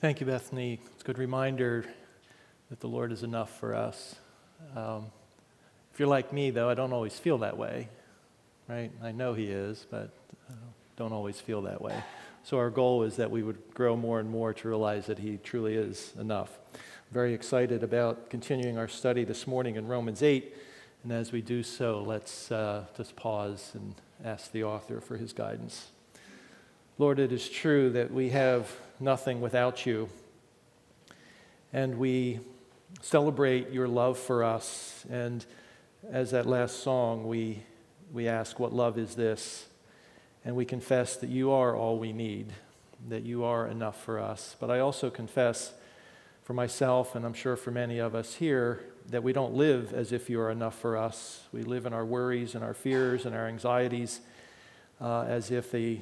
Thank you, Bethany. It's a good reminder that the Lord is enough for us. Um, if you're like me, though, I don't always feel that way, right? I know He is, but uh, don't always feel that way. So our goal is that we would grow more and more to realize that He truly is enough. very excited about continuing our study this morning in Romans 8. And as we do so, let's uh, just pause and ask the author for his guidance. Lord, it is true that we have nothing without you. And we celebrate your love for us. And as that last song, we, we ask, What love is this? And we confess that you are all we need, that you are enough for us. But I also confess for myself, and I'm sure for many of us here, that we don't live as if you are enough for us. We live in our worries and our fears and our anxieties uh, as if the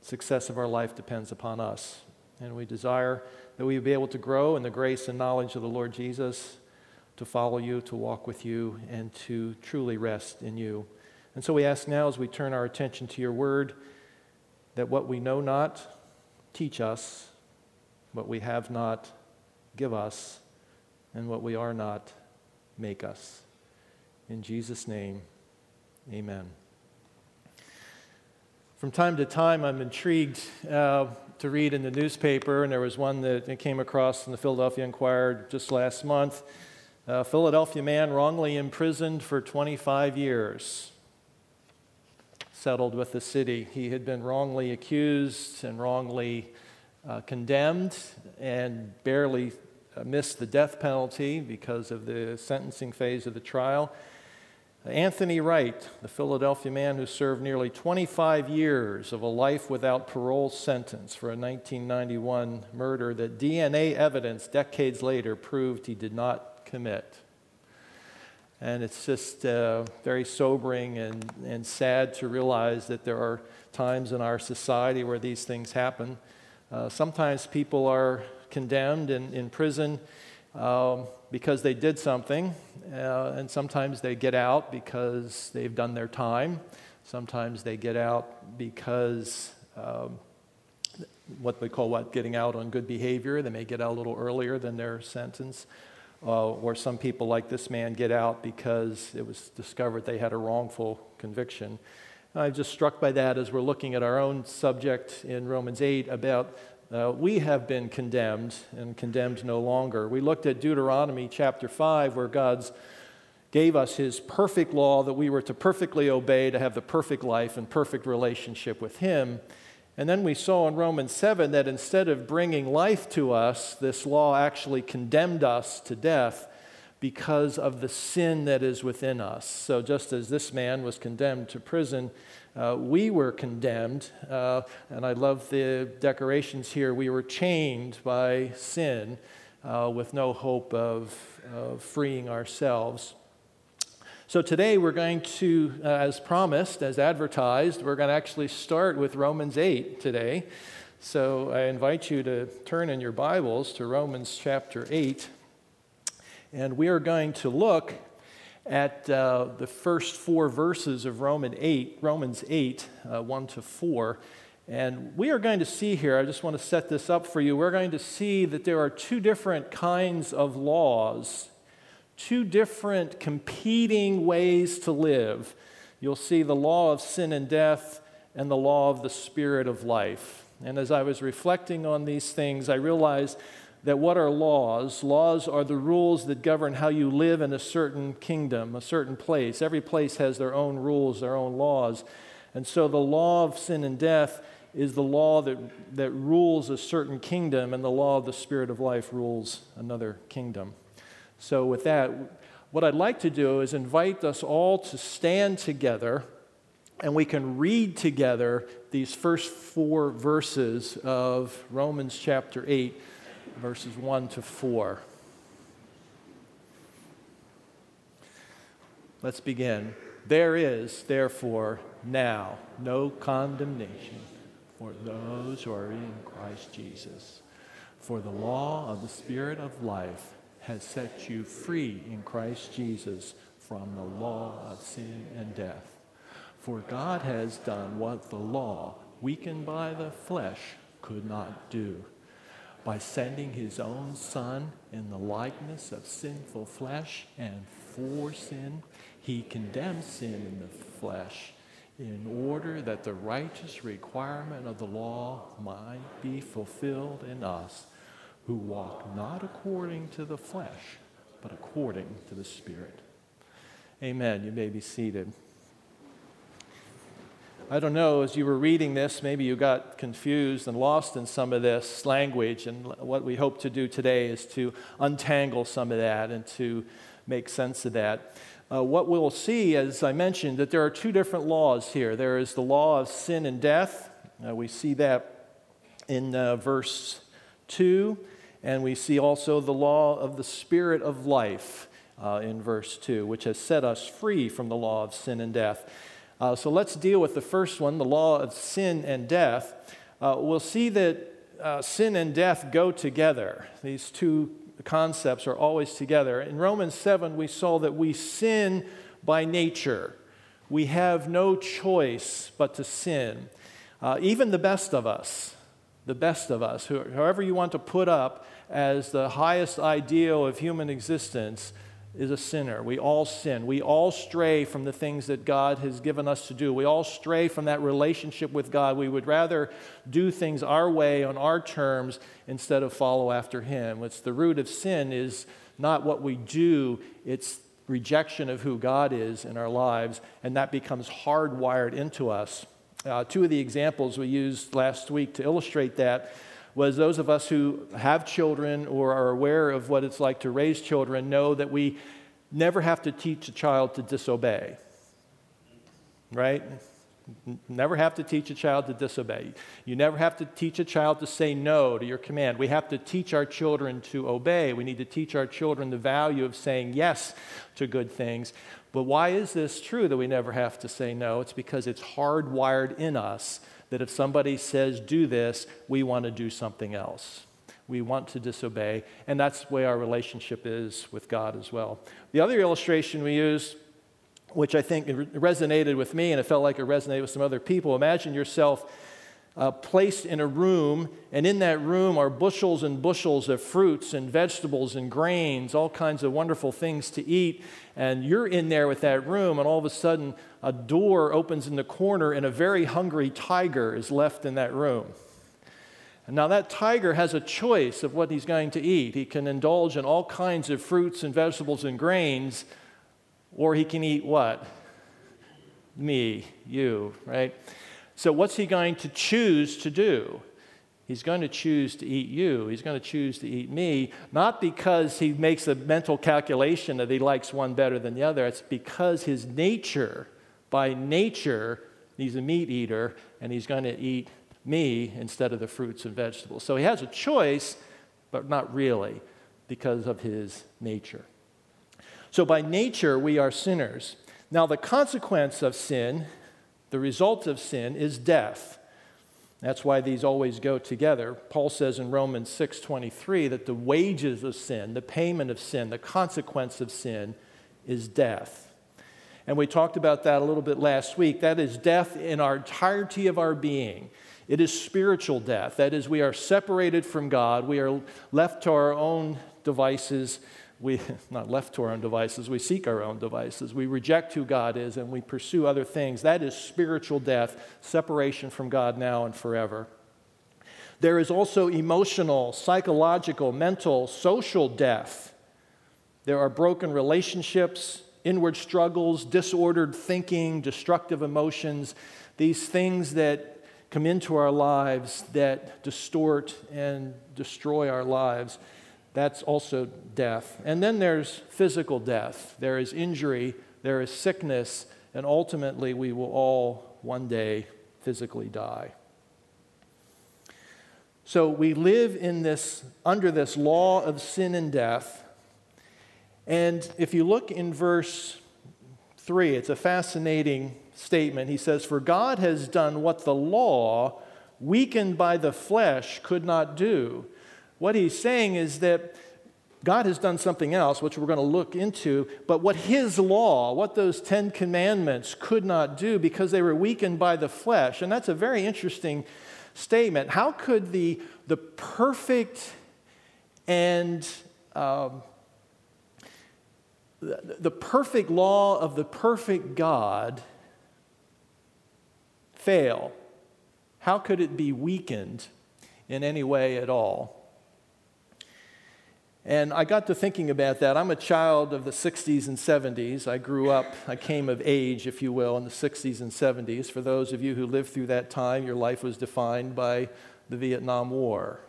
success of our life depends upon us. And we desire that we be able to grow in the grace and knowledge of the Lord Jesus, to follow you, to walk with you, and to truly rest in you. And so we ask now, as we turn our attention to your word, that what we know not, teach us, what we have not, give us, and what we are not, make us. In Jesus' name, amen. From time to time, I'm intrigued uh, to read in the newspaper, and there was one that I came across in the Philadelphia Inquirer just last month. A Philadelphia man wrongly imprisoned for 25 years settled with the city. He had been wrongly accused and wrongly uh, condemned and barely uh, missed the death penalty because of the sentencing phase of the trial. Anthony Wright, the Philadelphia man who served nearly 25 years of a life without parole sentence for a 1991 murder that DNA evidence decades later proved he did not commit. And it's just uh, very sobering and, and sad to realize that there are times in our society where these things happen. Uh, sometimes people are condemned in, in prison um, because they did something, uh, and sometimes they get out because they've done their time. Sometimes they get out because um, what we call what getting out on good behavior. They may get out a little earlier than their sentence. Uh, or some people, like this man, get out because it was discovered they had a wrongful conviction. I'm just struck by that as we're looking at our own subject in Romans 8 about uh, we have been condemned and condemned no longer. We looked at Deuteronomy chapter 5, where God's gave us his perfect law that we were to perfectly obey to have the perfect life and perfect relationship with him. And then we saw in Romans 7 that instead of bringing life to us, this law actually condemned us to death because of the sin that is within us. So, just as this man was condemned to prison, uh, we were condemned. Uh, and I love the decorations here. We were chained by sin uh, with no hope of, of freeing ourselves. So today we're going to, uh, as promised, as advertised, we're going to actually start with Romans 8 today. So I invite you to turn in your Bibles to Romans chapter 8. And we are going to look at uh, the first four verses of Roman 8, Romans 8, uh, 1 to 4. And we are going to see here, I just want to set this up for you. We're going to see that there are two different kinds of laws two different competing ways to live. You'll see the law of sin and death and the law of the spirit of life. And as I was reflecting on these things, I realized that what are laws? Laws are the rules that govern how you live in a certain kingdom, a certain place. Every place has their own rules, their own laws. And so the law of sin and death is the law that, that rules a certain kingdom, and the law of the spirit of life rules another kingdom. So, with that, what I'd like to do is invite us all to stand together and we can read together these first four verses of Romans chapter 8, verses 1 to 4. Let's begin. There is, therefore, now no condemnation for those who are in Christ Jesus. For the law of the Spirit of life has set you free in Christ Jesus from the law of sin and death. For God has done what the law, weakened by the flesh, could not do. By sending his own Son in the likeness of sinful flesh and for sin. He condemns sin in the flesh in order that the righteous requirement of the law might be fulfilled in us who walk not according to the flesh, but according to the Spirit. Amen. You may be seated. I don't know, as you were reading this, maybe you got confused and lost in some of this language. And what we hope to do today is to untangle some of that and to make sense of that. Uh, what we'll see, as I mentioned, that there are two different laws here. There is the law of sin and death. Uh, we see that in uh, verse 2, and we see also the law of the spirit of life uh, in verse 2, which has set us free from the law of sin and death. Uh, so let's deal with the first one, the law of sin and death. Uh, we'll see that sin and death go together. These two concepts are always together. In Romans 7, we saw that we sin by nature. We have no choice but to sin. Uh, even the best of us, the best of us, however you want to put up as the highest ideal of human existence, is a sinner. We all sin. We all stray from the things that God has given us to do. We all stray from that relationship with God. We would rather do things our way on our terms instead of follow after Him. It's the root of sin is not what we do, it's rejection of who God is in our lives, and that becomes hardwired into us. Uh, two of the examples we used last week to illustrate that was those of us who have children or are aware of what it's like to raise children know that we never have to teach a child to disobey. Right? Never have to teach a child to disobey. You never have to teach a child to say no to your command. We have to teach our children to obey. We need to teach our children the value of saying yes to good things. But why is this true that we never have to say no? It's because it's hardwired in us that if somebody says, do this, we want to do something else. We want to disobey, and that's the way our relationship is with God as well. The other illustration we use, which I think resonated with me and it felt like it resonated with some other people, imagine yourself uh, placed in a room, and in that room are bushels and bushels of fruits and vegetables and grains, all kinds of wonderful things to eat. And you're in there with that room, and all of a sudden, a door opens in the corner, and a very hungry tiger is left in that room. And now, that tiger has a choice of what he's going to eat. He can indulge in all kinds of fruits and vegetables and grains, or he can eat what? Me, you, right? So, what's he going to choose to do? He's going to choose to eat you. He's going to choose to eat me, not because he makes a mental calculation that he likes one better than the other. It's because his nature, by nature, he's a meat eater and he's going to eat me instead of the fruits and vegetables. So he has a choice, but not really because of his nature. So by nature, we are sinners. Now, the consequence of sin the result of sin is death. That's why these always go together. Paul says in Romans 6:23 that the wages of sin, the payment of sin, the consequence of sin is death. And we talked about that a little bit last week. That is death in our entirety of our being. It is spiritual death. That is, we are separated from God. We are left to our own devices we not left to our own devices, we seek our own devices. We reject who God is and we pursue other things. That is spiritual death, separation from God now and forever. There is also emotional, psychological, mental, social death. There are broken relationships, inward struggles, disordered thinking, destructive emotions, these things that come into our lives that distort and destroy our lives. That's also death. And then there's physical death. There is injury, there is sickness, and ultimately we will all one day physically die. So we live in this under this law of sin and death. And if you look in verse 3, it's a fascinating statement. He says, For God has done what the law, weakened by the flesh, could not do what he's saying is that God has done something else, which we're going to look into, but what his law, what those Ten Commandments could not do because they were weakened by the flesh. And that's a very interesting statement. How could the, the perfect and um, the, the perfect law of the perfect God fail? How could it be weakened in any way at all? And I got to thinking about that. I'm a child of the 60s and 70s. I grew up, I came of age, if you will, in the 60s and 70s. For those of you who lived through that time, your life was defined by the Vietnam War.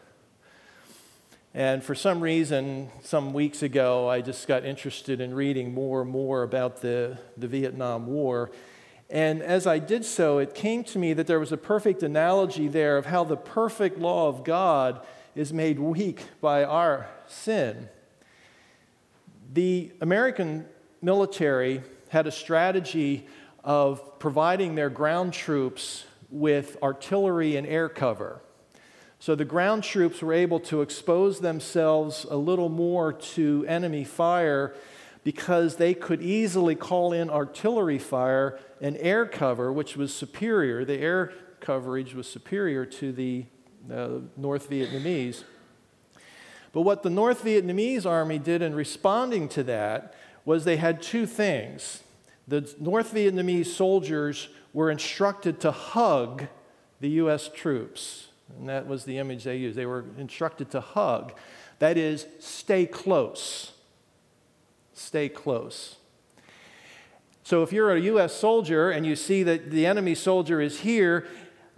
And for some reason, some weeks ago, I just got interested in reading more and more about the, the Vietnam War. And as I did so, it came to me that there was a perfect analogy there of how the perfect law of God is made weak by our sin. The American military had a strategy of providing their ground troops with artillery and air cover. So the ground troops were able to expose themselves a little more to enemy fire because they could easily call in artillery fire and air cover, which was superior. The air coverage was superior to the uh, North Vietnamese. But what the North Vietnamese army did in responding to that was they had two things. The North Vietnamese soldiers were instructed to hug the U.S. troops, and that was the image they used. They were instructed to hug. That is, stay close. Stay close. So if you're a U.S. soldier and you see that the enemy soldier is here,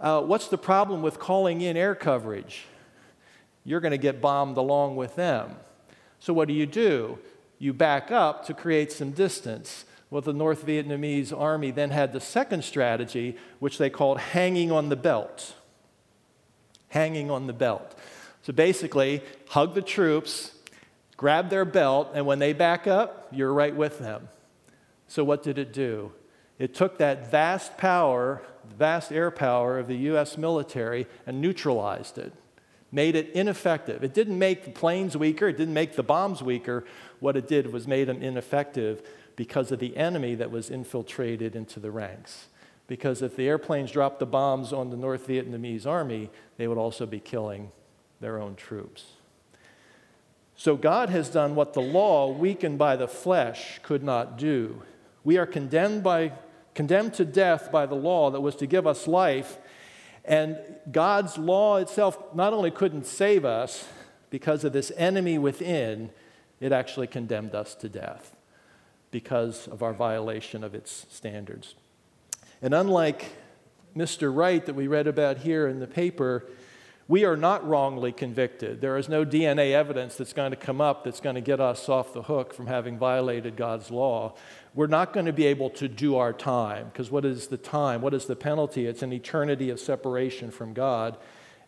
uh, what's the problem with calling in air coverage? You're going to get bombed along with them. So what do you do? You back up to create some distance. Well, the North Vietnamese army then had the second strategy, which they called hanging on the belt. Hanging on the belt. So basically, hug the troops, grab their belt, and when they back up, you're right with them. So, what did it do? It took that vast power, vast air power of the US military and neutralized it, made it ineffective. It didn't make the planes weaker, it didn't make the bombs weaker. What it did was made them ineffective because of the enemy that was infiltrated into the ranks. Because if the airplanes dropped the bombs on the North Vietnamese army, they would also be killing their own troops. So God has done what the law, weakened by the flesh, could not do. We are condemned by condemned to death by the law that was to give us life. And God's law itself not only couldn't save us because of this enemy within, it actually condemned us to death because of our violation of its standards. And unlike Mr. Wright that we read about here in the paper, we are not wrongly convicted. There is no DNA evidence that's going to come up that's going to get us off the hook from having violated God's law we're not going to be able to do our time because what is the time? What is the penalty? It's an eternity of separation from God,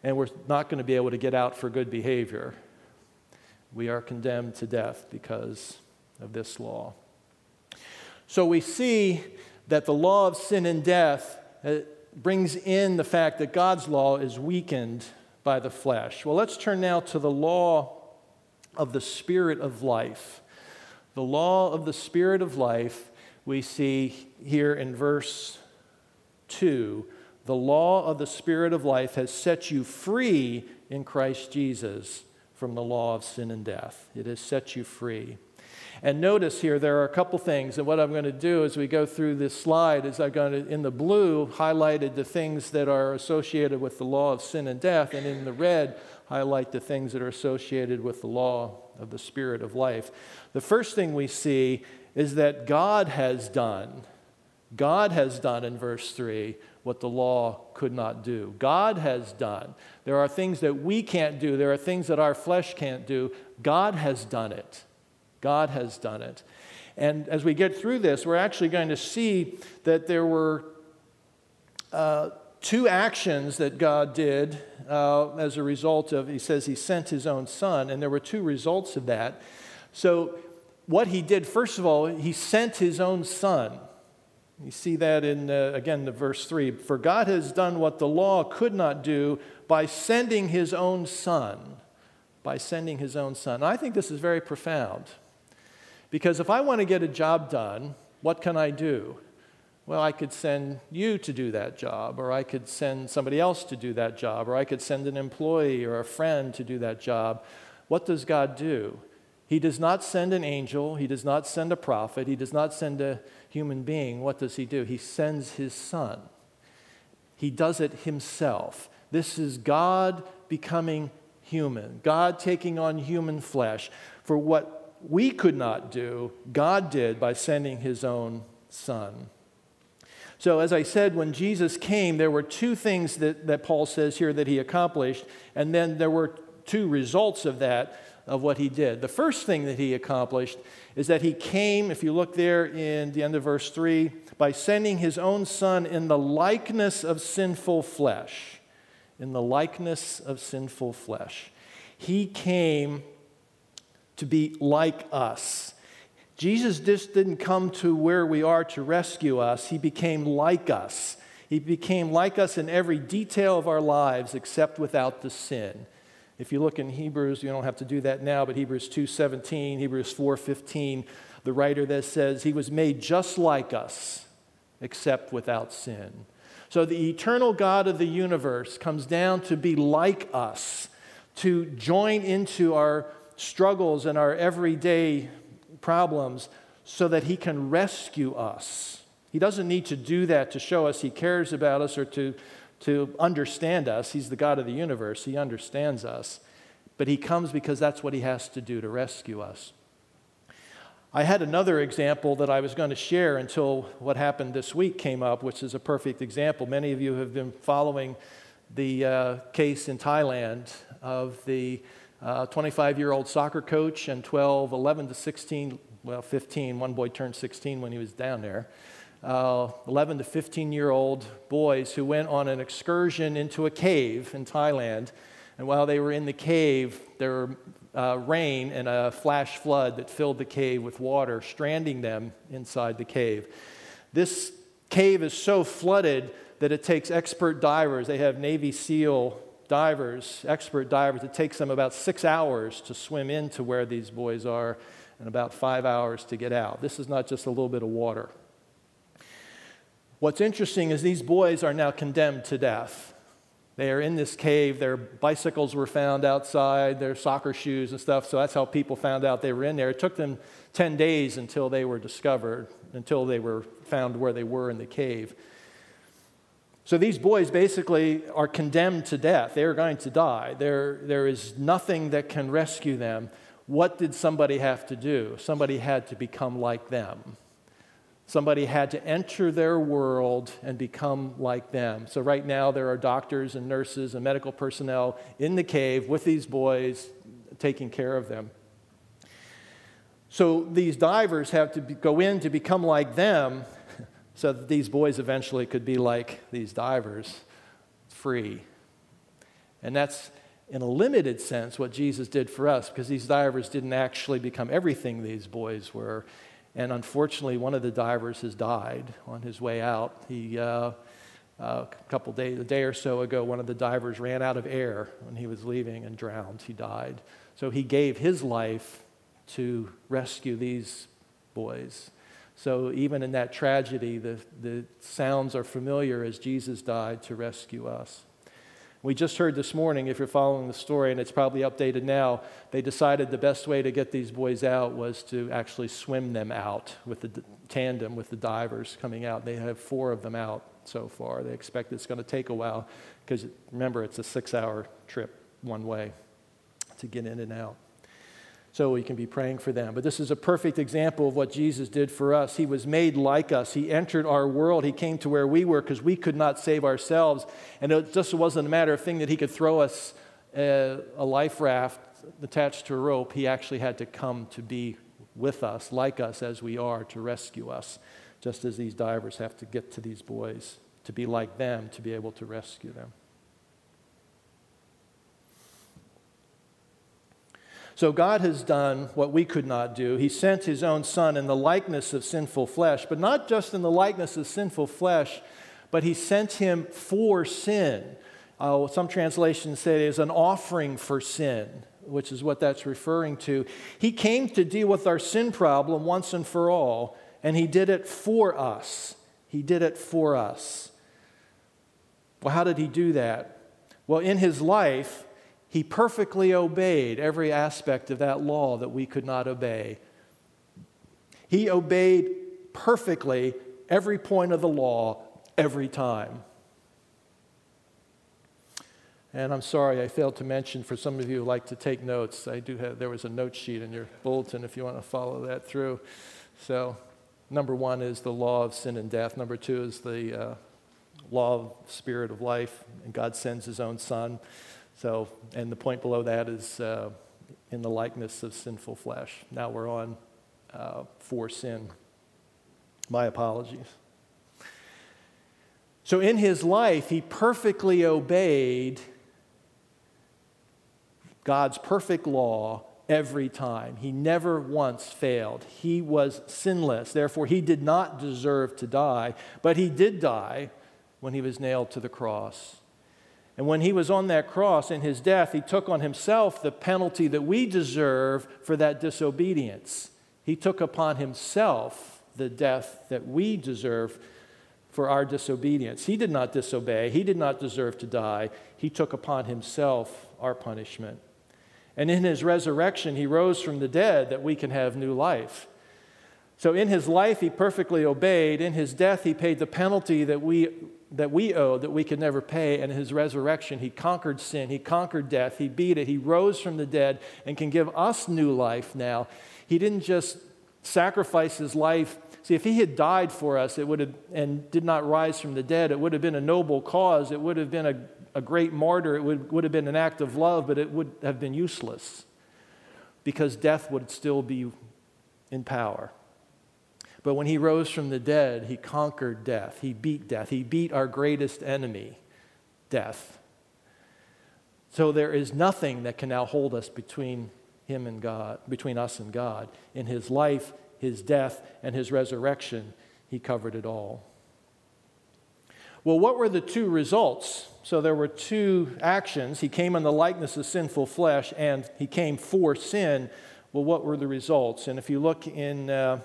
and we're not going to be able to get out for good behavior. We are condemned to death because of this law. So we see that the law of sin and death uh, brings in the fact that God's law is weakened by the flesh. Well, let's turn now to the law of the Spirit of life. The law of the Spirit of life, we see here in verse 2 the law of the Spirit of life has set you free in Christ Jesus from the law of sin and death. It has set you free. And notice here, there are a couple things. And what I'm going to do as we go through this slide is I'm going to, in the blue, highlighted the things that are associated with the law of sin and death, and in the red, highlight the things that are associated with the law of the Spirit of life. The first thing we see is that God has done, God has done in verse 3 what the law could not do. God has done. There are things that we can't do, there are things that our flesh can't do. God has done it. God has done it. And as we get through this, we're actually going to see that there were uh, two actions that God did uh, as a result of, he says he sent his own son, and there were two results of that. So, what he did, first of all, he sent his own son. You see that in, uh, again, the verse 3. For God has done what the law could not do by sending his own son. By sending his own son. I think this is very profound. Because if I want to get a job done, what can I do? Well, I could send you to do that job, or I could send somebody else to do that job, or I could send an employee or a friend to do that job. What does God do? He does not send an angel, He does not send a prophet, He does not send a human being. What does He do? He sends His Son. He does it Himself. This is God becoming human, God taking on human flesh. For what we could not do, God did by sending His own Son. So, as I said, when Jesus came, there were two things that, that Paul says here that he accomplished, and then there were two results of that, of what he did. The first thing that he accomplished is that he came, if you look there in the end of verse 3, by sending his own son in the likeness of sinful flesh. In the likeness of sinful flesh. He came to be like us. Jesus just didn't come to where we are to rescue us, He became like us. He became like us in every detail of our lives except without the sin. If you look in Hebrews, you don't have to do that now, but Hebrews 2:17, Hebrews 4:15, the writer there says he was made just like us except without sin. So the eternal God of the universe comes down to be like us, to join into our struggles and our everyday problems so that He can rescue us. He doesn't need to do that to show us He cares about us or to, to understand us. He's the God of the universe, He understands us. But He comes because that's what He has to do to rescue us. I had another example that I was going to share until what happened this week came up, which is a perfect example. Many of you have been following the uh, case in Thailand of the 25 uh, year old soccer coach and 12, 11 to 16, well, 15, one boy turned 16 when he was down there. Uh, 11 to 15 year old boys who went on an excursion into a cave in Thailand. And while they were in the cave, there were uh, rain and a flash flood that filled the cave with water, stranding them inside the cave. This cave is so flooded that it takes expert divers. They have Navy SEAL divers, expert divers, it takes them about six hours to swim into where these boys are and about five hours to get out. This is not just a little bit of water. What's interesting is these boys are now condemned to death. They are in this cave. Their bicycles were found outside, their soccer shoes and stuff. So that's how people found out they were in there. It took them 10 days until they were discovered, until they were found where they were in the cave. So these boys basically are condemned to death. They are going to die. There, there is nothing that can rescue them. What did somebody have to do? Somebody had to become like them. Somebody had to enter their world and become like them. So, right now, there are doctors and nurses and medical personnel in the cave with these boys taking care of them. So, these divers have to be, go in to become like them so that these boys eventually could be like these divers, free. And that's, in a limited sense, what Jesus did for us, because these divers didn't actually become everything these boys were. And unfortunately, one of the divers has died on his way out. He, uh, uh, a couple days, a day or so ago, one of the divers ran out of air when he was leaving and drowned. He died. So he gave his life to rescue these boys. So even in that tragedy, the, the sounds are familiar as Jesus died to rescue us. We just heard this morning, if you're following the story, and it's probably updated now, they decided the best way to get these boys out was to actually swim them out with the tandem with the divers coming out. They have four of them out so far. They expect it's going to take a while because remember, it's a six hour trip one way to get in and out so we can be praying for them. But this is a perfect example of what Jesus did for us. He was made like us, He entered our world, He came to where we were because we could not save ourselves. And it just wasn't a matter of thing that He could throw us a, a life raft attached to a rope. He actually had to come to be with us, like us as we are, to rescue us, just as these divers have to get to these boys, to be like them, to be able to rescue them. So God has done what we could not do. He sent his own son in the likeness of sinful flesh, but not just in the likeness of sinful flesh, but he sent him for sin. Uh, some translations say it is an offering for sin, which is what that's referring to. He came to deal with our sin problem once and for all, and he did it for us. He did it for us. Well, how did he do that? Well, in his life, he perfectly obeyed every aspect of that law that we could not obey. He obeyed perfectly every point of the law every time. And I'm sorry, I failed to mention for some of you who like to take notes, I do have, there was a note sheet in your bulletin if you want to follow that through. So, number one is the law of sin and death. Number two is the uh, law of spirit of life, and God sends his own son. So, and the point below that is uh, in the likeness of sinful flesh. Now we're on uh, for sin. My apologies. So, in his life, he perfectly obeyed God's perfect law every time. He never once failed. He was sinless. Therefore, he did not deserve to die, but he did die when he was nailed to the cross. And when he was on that cross in his death, he took on himself the penalty that we deserve for that disobedience. He took upon himself the death that we deserve for our disobedience. He did not disobey, he did not deserve to die. He took upon himself our punishment. And in his resurrection, he rose from the dead that we can have new life. So in his life, he perfectly obeyed. In his death, he paid the penalty that we, that we owe that we could never pay. And his resurrection, he conquered sin, he conquered death, he beat it, he rose from the dead and can give us new life now. He didn't just sacrifice his life. See, if he had died for us, it would have, and did not rise from the dead, it would have been a noble cause. It would have been a a great martyr, it would, would have been an act of love, but it would have been useless because death would still be in power. But when he rose from the dead, he conquered death. He beat death. He beat our greatest enemy, death. So there is nothing that can now hold us between him and God, between us and God. In his life, his death, and his resurrection, he covered it all. Well, what were the two results? So there were two actions. He came in the likeness of sinful flesh, and he came for sin. Well, what were the results? And if you look in, uh,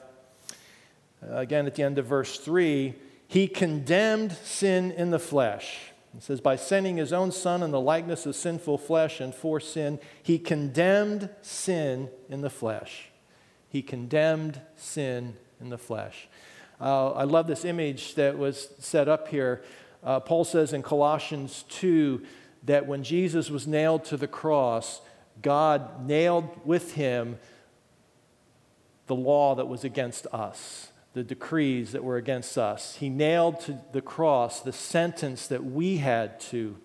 again at the end of verse 3, he condemned sin in the flesh. It says, by sending his own son in the likeness of sinful flesh and for sin, he condemned sin in the flesh. He condemned sin in the flesh. Uh, I love this image that was set up here. Uh, Paul says in Colossians 2 that when Jesus was nailed to the cross, God nailed with him the law that was against us, the decrees that were against us. He nailed to the cross the sentence that we had to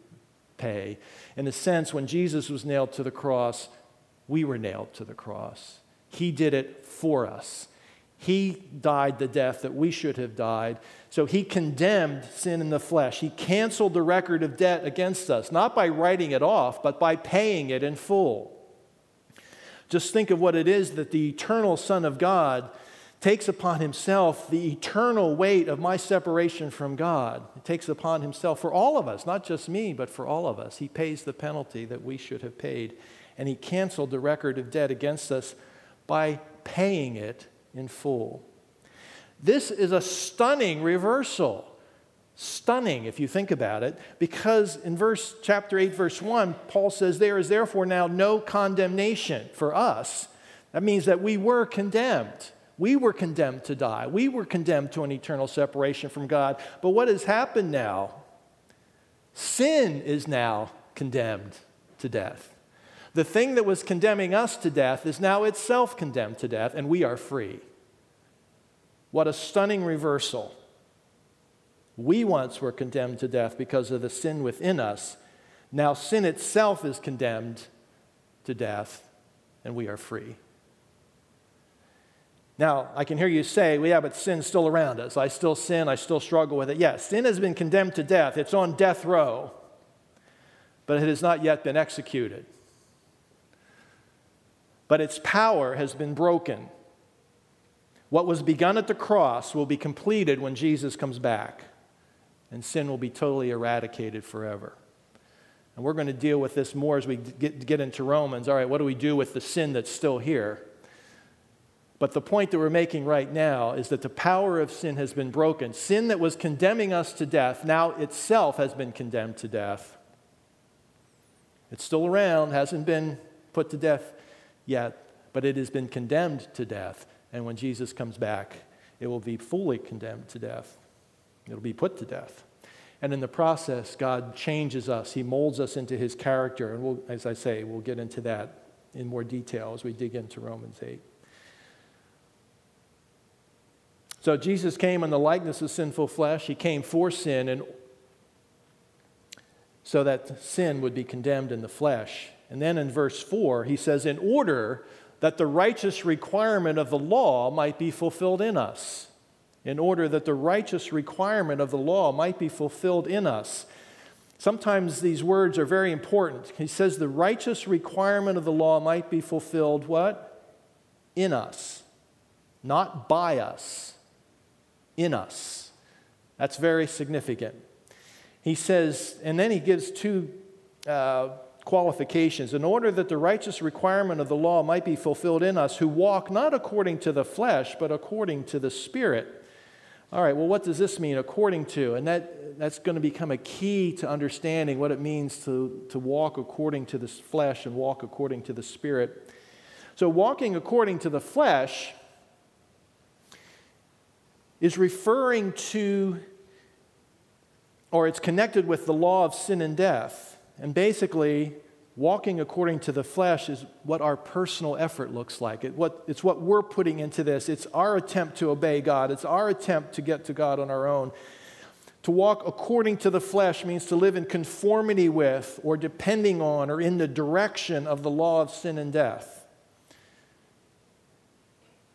pay. In a sense, when Jesus was nailed to the cross, we were nailed to the cross. He did it for us. He died the death that we should have died. So he condemned sin in the flesh. He canceled the record of debt against us, not by writing it off, but by paying it in full. Just think of what it is that the eternal Son of God takes upon himself the eternal weight of my separation from God. He takes upon himself for all of us, not just me, but for all of us. He pays the penalty that we should have paid. And he canceled the record of debt against us by paying it in full. This is a stunning reversal. Stunning, if you think about it, because in verse chapter 8, verse 1, Paul says, There is therefore now no condemnation for us. That means that we were condemned. We were condemned to die. We were condemned to an eternal separation from God. But what has happened now? Sin is now condemned to death. The thing that was condemning us to death is now itself condemned to death, and we are free. What a stunning reversal. We once were condemned to death because of the sin within us. Now sin itself is condemned to death, and we are free. Now, I can hear you say, well, yeah, but sin's still around us. I still sin, I still struggle with it. Yes, sin has been condemned to death, it's on death row, but it has not yet been executed but its power has been broken. What was begun at the cross will be completed when Jesus comes back, and sin will be totally eradicated forever. And we're going to deal with this more as we get, get into Romans. All right, what do we do with the sin that's still here? But the point that we're making right now is that the power of sin has been broken. Sin that was condemning us to death now itself has been condemned to death. It's still around, hasn't been put to death yet, but it has been condemned to death. And when Jesus comes back, it will be fully condemned to death. It'll be put to death. And in the process, God changes us. He molds us into his character. And we'll, as I say, we'll get into that in more detail as we dig into Romans 8. So Jesus came in the likeness of sinful flesh. He came for sin and so that sin would be condemned in the flesh. And then in verse 4, he says, In order that the righteous requirement of the law might be fulfilled in us. In order that the righteous requirement of the law might be fulfilled in us. Sometimes these words are very important. He says the righteous requirement of the law might be fulfilled what? In us. Not by us. In us. That's very significant. He says, and then he gives two uh, qualifications. In order that the righteous requirement of the law might be fulfilled in us who walk not according to the flesh, but according to the Spirit. All right, well, what does this mean, according to? And that, that's going to become a key to understanding what it means to, to walk according to the flesh and walk according to the Spirit. So, walking according to the flesh is referring to, or it's connected with the law of sin and death. And basically, walking according to the flesh is what our personal effort looks like. It, what, it's what we're putting into this. It's our attempt to obey God, it's our attempt to get to God on our own. To walk according to the flesh means to live in conformity with, or depending on, or in the direction of the law of sin and death.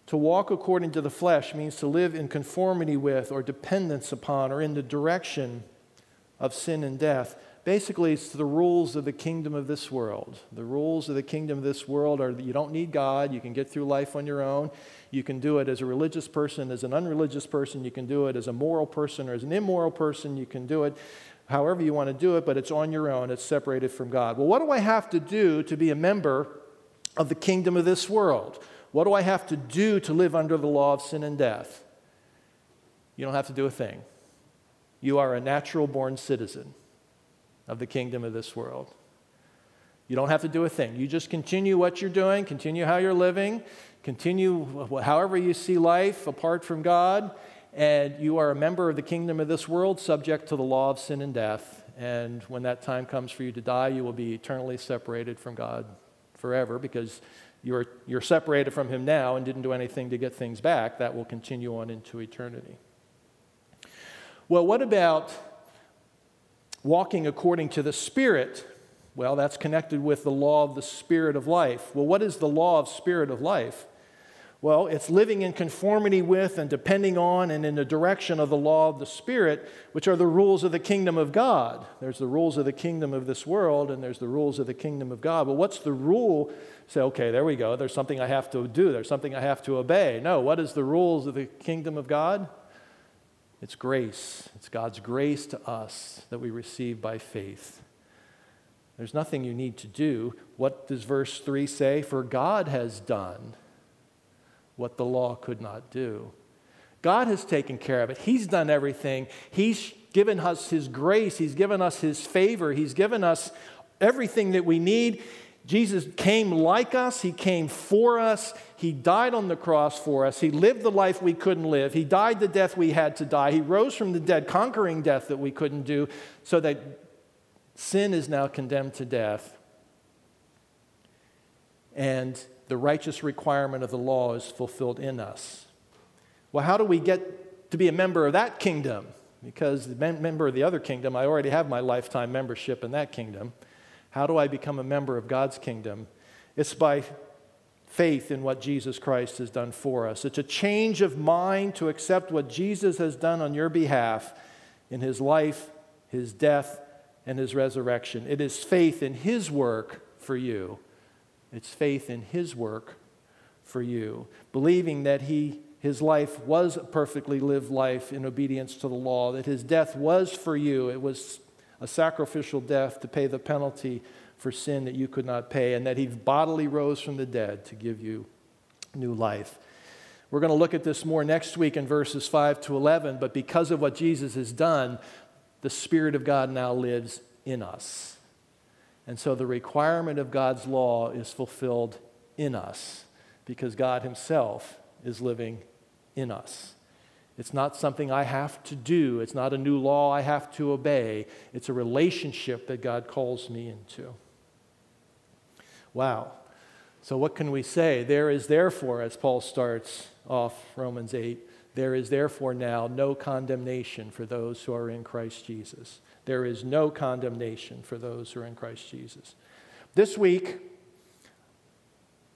To walk according to the flesh means to live in conformity with, or dependence upon, or in the direction of sin and death. Basically, it's the rules of the kingdom of this world. The rules of the kingdom of this world are that you don't need God. You can get through life on your own. You can do it as a religious person, as an unreligious person. You can do it as a moral person or as an immoral person. You can do it however you want to do it, but it's on your own. It's separated from God. Well, what do I have to do to be a member of the kingdom of this world? What do I have to do to live under the law of sin and death? You don't have to do a thing. You are a natural born citizen of the kingdom of this world. You don't have to do a thing. You just continue what you're doing, continue how you're living, continue however you see life apart from God, and you are a member of the kingdom of this world, subject to the law of sin and death. And when that time comes for you to die, you will be eternally separated from God forever because you're, you're separated from Him now and didn't do anything to get things back. That will continue on into eternity. Well, what about walking according to the Spirit, well, that's connected with the law of the Spirit of life. Well, what is the law of Spirit of life? Well, it's living in conformity with and depending on and in the direction of the law of the Spirit, which are the rules of the kingdom of God. There's the rules of the kingdom of this world, and there's the rules of the kingdom of God. Well, what's the rule? Say, okay, there we go. There's something I have to do, there's something I have to obey. No, what is the rules of the kingdom of God? It's grace. It's God's grace to us that we receive by faith. There's nothing you need to do. What does verse 3 say? For God has done what the law could not do. God has taken care of it. He's done everything. He's given us His grace. He's given us His favor. He's given us everything that we need. Jesus came like us, He came for us, He died on the cross for us, He lived the life we couldn't live, He died the death we had to die, He rose from the dead, conquering death that we couldn't do, so that sin is now condemned to death. And the righteous requirement of the law is fulfilled in us. Well, how do we get to be a member of that kingdom? Because the member of the other kingdom, I already have my lifetime membership in that kingdom. How do I become a member of God's kingdom? It's by faith in what Jesus Christ has done for us. It's a change of mind to accept what Jesus has done on your behalf in his life, his death, and his resurrection. It is faith in his work for you. It's faith in his work for you. Believing that he his life was a perfectly lived life in obedience to the law, that his death was for you. It was a sacrificial death to pay the penalty for sin that you could not pay, and that he bodily rose from the dead to give you new life. We're going to look at this more next week in verses 5 to 11, but because of what Jesus has done, the Spirit of God now lives in us. And so the requirement of God's law is fulfilled in us because God Himself is living in us. It's not something I have to do, it's not a new law I have to obey. It's a relationship that God calls me into. Wow. So, what can we say? There is therefore, as Paul starts off Romans 8, there is therefore now no condemnation for those who are in Christ Jesus. There is no condemnation for those who are in Christ Jesus. This week,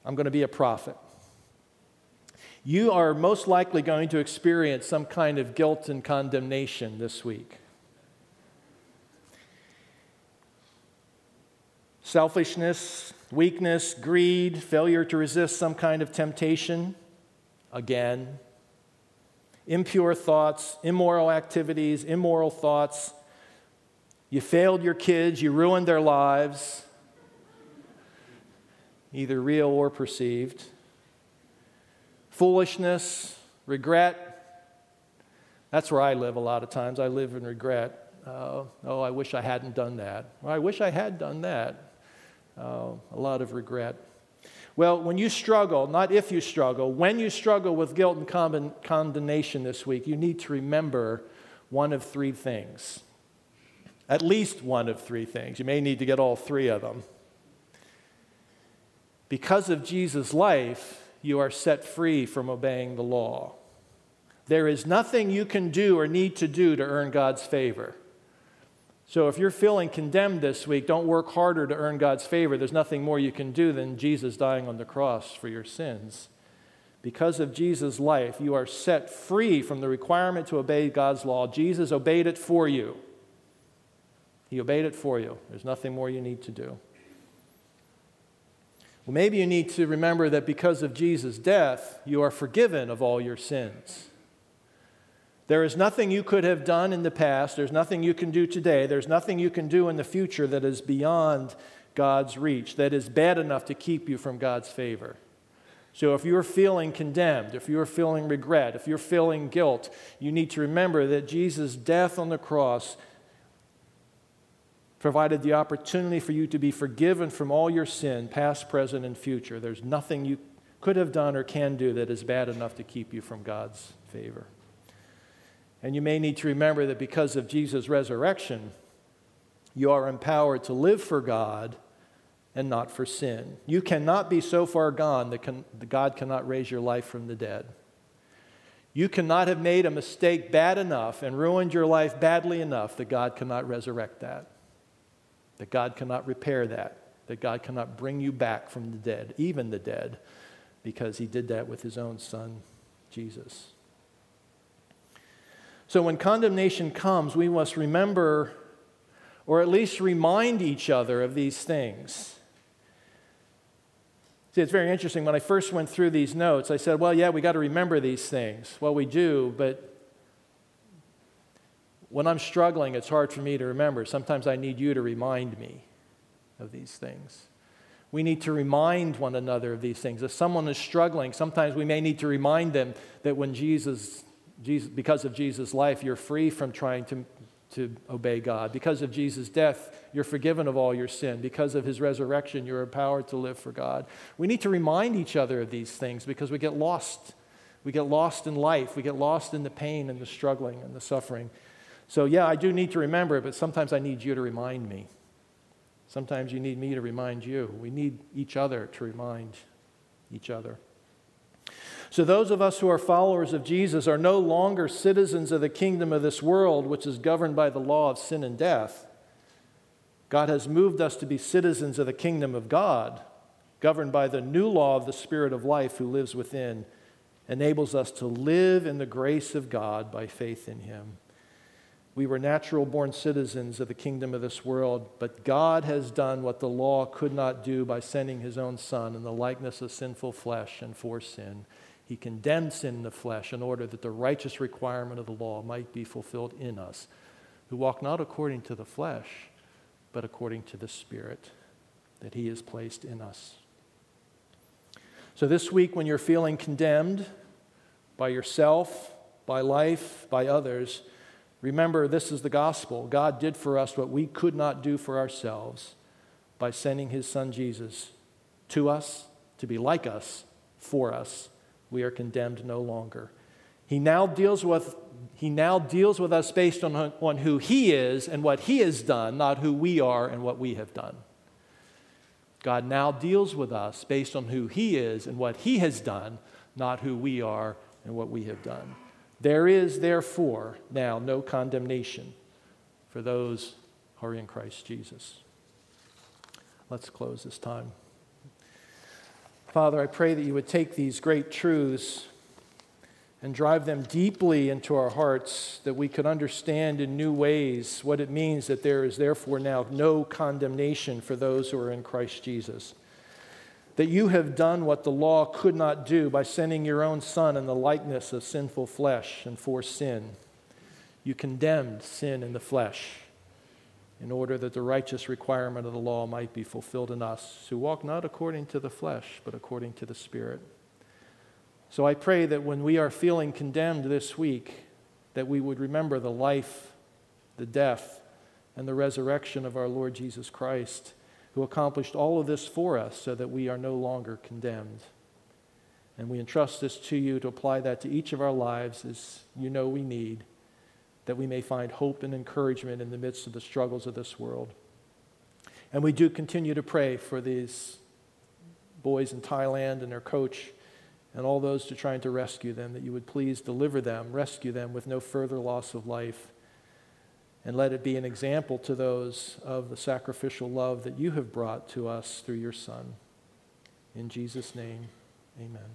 I'm going to be a prophet. You are most likely going to experience some kind of guilt and condemnation this week. Selfishness, weakness, greed, failure to resist some kind of temptation, again. Impure thoughts, immoral activities, immoral thoughts. You failed your kids, you ruined their lives, either real or perceived. Foolishness, regret. That's where I live a lot of times. I live in regret. Uh, oh, I wish I hadn't done that. Or I wish I had done that. Uh, a lot of regret. Well, when you struggle, not if you struggle, when you struggle with guilt and con- condemnation this week, you need to remember one of three things. At least one of three things. You may need to get all three of them. Because of Jesus' life, you are set free from obeying the law. There is nothing you can do or need to do to earn God's favor. So if you're feeling condemned this week, don't work harder to earn God's favor. There's nothing more you can do than Jesus dying on the cross for your sins. Because of Jesus' life, you are set free from the requirement to obey God's law. Jesus obeyed it for you. He obeyed it for you. There's nothing more you need to do. Well, maybe you need to remember that because of Jesus' death, you are forgiven of all your sins. There is nothing you could have done in the past. There's nothing you can do today. There's nothing you can do in the future that is beyond God's reach, that is bad enough to keep you from God's favor. So if you're feeling condemned, if you're feeling regret, if you're feeling guilt, you need to remember that Jesus' death on the cross provided the opportunity for you to be forgiven from all your sin, past, present, and future. There's nothing you could have done or can do that is bad enough to keep you from God's favor. And you may need to remember that because of Jesus' resurrection, you are empowered to live for God and not for sin. You cannot be so far gone that, can, that God cannot raise your life from the dead. You cannot have made a mistake bad enough and ruined your life badly enough that God cannot resurrect that, that God cannot repair that, that God cannot bring you back from the dead, even the dead, because He did that with His own Son, Jesus. So when condemnation comes, we must remember, or at least remind each other of these things. See, it's very interesting. When I first went through these notes, I said, well, yeah, we got to remember these things. Well, we do, but when I'm struggling, it's hard for me to remember. Sometimes I need you to remind me of these things. We need to remind one another of these things. If someone is struggling, sometimes we may need to remind them that when Jesus Jesus, because of Jesus' life, you're free from trying to, to obey God. Because of Jesus' death, you're forgiven of all your sin. Because of his resurrection, you're empowered to live for God. We need to remind each other of these things because we get lost. We get lost in life. We get lost in the pain and the struggling and the suffering. So, yeah, I do need to remember it, but sometimes I need you to remind me. Sometimes you need me to remind you. We need each other to remind each other. So, those of us who are followers of Jesus are no longer citizens of the kingdom of this world, which is governed by the law of sin and death. God has moved us to be citizens of the kingdom of God, governed by the new law of the Spirit of life who lives within, enables us to live in the grace of God by faith in Him. We were natural born citizens of the kingdom of this world, but God has done what the law could not do by sending His own Son in the likeness of sinful flesh and for sin. He condemned sin in the flesh in order that the righteous requirement of the law might be fulfilled in us, who walk not according to the flesh, but according to the Spirit that He has placed in us. So, this week, when you're feeling condemned, by yourself, by life, by others, remember this is the gospel. God did for us what we could not do for ourselves by sending his son Jesus to us to be like us, for us. We are condemned no longer. He now deals with, he now deals with us based on, on who he is and what he has done, not who we are and what we have done. God now deals with us based on who he is and what he has done, not who we are and what we have done. There is, therefore, now no condemnation for those who are in Christ Jesus. Let's close this time. Father, I pray that you would take these great truths and drive them deeply into our hearts that we could understand in new ways what it means that there is therefore now no condemnation for those who are in Christ Jesus. That you have done what the law could not do by sending your own Son in the likeness of sinful flesh and for sin. You condemned sin in the flesh in order that the righteous requirement of the law might be fulfilled in us who walk not according to the flesh, but according to the Spirit. So I pray that when we are feeling condemned this week, that we would remember the life, the death, and the resurrection of our Lord Jesus Christ, who accomplished all of this for us so that we are no longer condemned. And we entrust this to you to apply that to each of our lives as you know we need, that we may find hope and encouragement in the midst of the struggles of this world. And we do continue to pray for these boys in Thailand and their coach and all those to trying to rescue them, that you would please deliver them, rescue them with no further loss of life. And let it be an example to those of the sacrificial love that you have brought to us through your Son. In Jesus' name, amen.